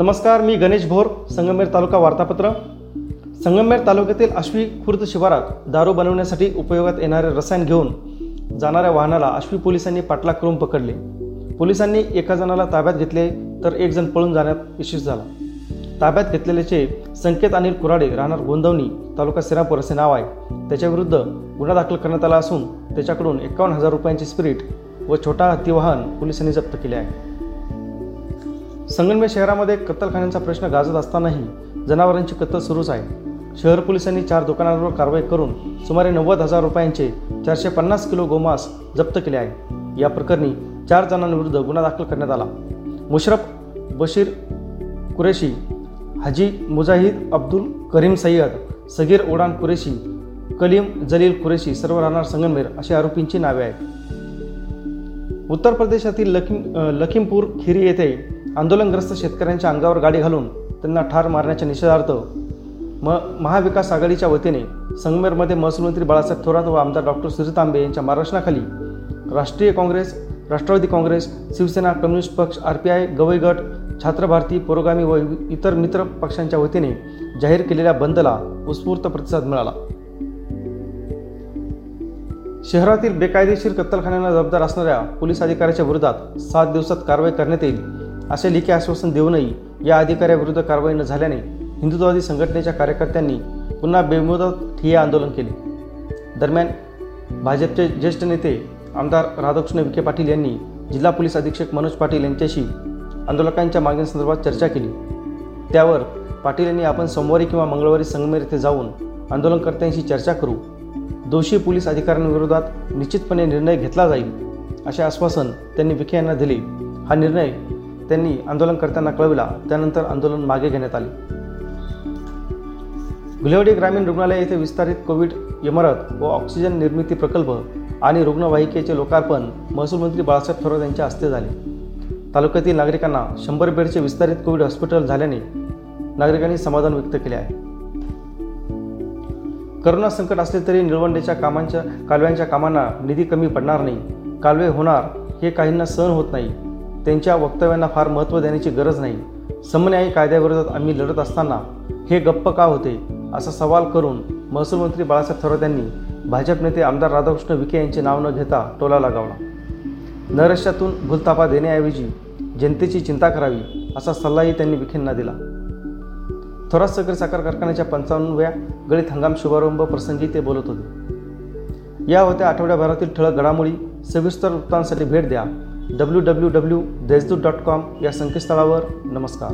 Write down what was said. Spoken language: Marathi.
नमस्कार मी गणेश भोर संगमेर तालुका वार्तापत्र. संगमेर तालुक्यातील आश्वी खुर्द शिवारात दारू बनवण्यासाठी उपयोगात येणारे रसायन घेऊन जाणाऱ्या वाहनाला आश्वी पोलिसांनी पाठलाग करून पकडले. पोलिसांनी एका जणाला ताब्यात घेतले तर एक जण पळून जाण्यात यशस्वी झाला. ताब्यात घेतलेल्याचे संकेत अनिल कुराडे राहणार गोंदवणी तालुका श्रीरामपूर असे नाव आहे. त्याच्याविरुद्ध गुन्हा दाखल करण्यात आला असून त्याच्याकडून एकावन्न हजार रुपयांची स्पिरिट व छोटा हत्ती वाहन पोलिसांनी जप्त केले आहे. संगमनेर शहरामध्ये कत्तलखान्यांचा प्रश्न गाजत असतानाही जनावरांची कत्तल सुरूच आहे. शहर पोलिसांनी चार दुकानांवर कारवाई करून सुमारे नव्वद हजार रुपयांचे चारशे पन्नास किलो गोमांस जप्त केले आहे. या प्रकरणी चार जणांविरुद्ध गुन्हा दाखल करण्यात आला. मुशरफ बशीर कुरेशी हाजी मुजाहिद अब्दुल करीम सय्यद सगीर ओडान कुरेशी कलीम जलील कुरेशी सर्व राहणार संगमनेर अशी आरोपींची नावे आहेत. उत्तर प्रदेशातील लखीम लखीमपूर खिरी येथे आंदोलनग्रस्त शेतकऱ्यांच्या अंगावर गाडी घालून त्यांना ठार मारण्याच्या निषेधार्थ म महाविकास आघाडीच्या वतीने संगमेरमध्ये महसूल मंत्री बाळासाहेब थोरात व आमदार डॉक्टर सुजित आंबे यांच्या मार्गदर्शनाखाली राष्ट्रीय काँग्रेस राष्ट्रवादी काँग्रेस शिवसेना कम्युनिस्ट पक्ष आर पी आय गवई गट छात्र भारती पुरोगामी व इतर मित्र पक्षांच्या वतीने जाहीर केलेल्या बंदला उत्स्फूर्त प्रतिसाद मिळाला. शहरातील बेकायदेशीर कत्तलखान्यांना जबाबदार असणाऱ्या पोलीस अधिकाऱ्याच्या विरोधात सात दिवसात कारवाई करण्यात येईल असे लेखी आश्वासन देऊनही या अधिकाऱ्याविरुद्ध कारवाई न झाल्याने हिंदुत्ववादी संघटनेच्या कार्यकर्त्यांनी पुन्हा बेमुदत ठिय्या आंदोलन केले. दरम्यान भाजपचे ज्येष्ठ नेते आमदार राधाकृष्ण विखे पाटील यांनी जिल्हा पोलीस अधीक्षक मनोज पाटील यांच्याशी आंदोलकांच्या मागण्यांसंदर्भात चर्चा केली. त्यावर पाटील यांनी आपण सोमवारी किंवा मंगळवारी संगमेर येथे जाऊन आंदोलनकर्त्यांशी चर्चा करू. दोषी पोलीस अधिकाऱ्यांविरोधात निश्चितपणे निर्णय घेतला जाईल असे आश्वासन त्यांनी विखे यांना दिले. हा निर्णय त्यांनी आंदोलनकर्त्यांना कळविला. त्यानंतर आंदोलन मागे घेण्यात आले. गुलेवाडी ग्रामीण रुग्णालय येथे विस्तारित कोविड इमारत व ऑक्सिजन निर्मिती प्रकल्प आणि रुग्णवाहिकेचे लोकार्पण महसूल मंत्री बाळासाहेब थोरात यांच्या हस्ते झाले. तालुक्यातील नागरिकांना शंभर बेडचे विस्तारित कोविड हॉस्पिटल झाल्याने नागरिकांनी समाधान व्यक्त केले आहे. करोना संकट असले तरी निळवंडेच्या कामांच्या कालव्यांच्या कामांना निधी कमी पडणार नाही. कालवे होणार हे काहींना सहन होत नाही. त्यांच्या वक्तव्यांना फार महत्त्व देण्याची गरज नाही. समन्यायी कायद्याविरोधात आम्ही लढत असताना हे गप्प का होते? असा सवाल करून महसूल मंत्री बाळासाहेब थोरात यांनी भाजप नेते आमदार राधाकृष्ण विखे यांचे नाव न घेता टोला लगावला. नैराश्यातून भूलतापा देण्याऐवजी जनतेची चिंता करावी असा सल्लाही त्यांनी विखेंना दिला. थोरात साखर साखर कारखान्याच्या पंचावन्नव्या गळीत हंगाम शुभारंभ प्रसंगी ते बोलत होते. या होत्या आठवड्याभरातील ठळक घडामोडी सविस्तर वृत्तांसाठी भेट द्या. W W W Deshdoot dot com या संकेतस्थळावर नमस्कार.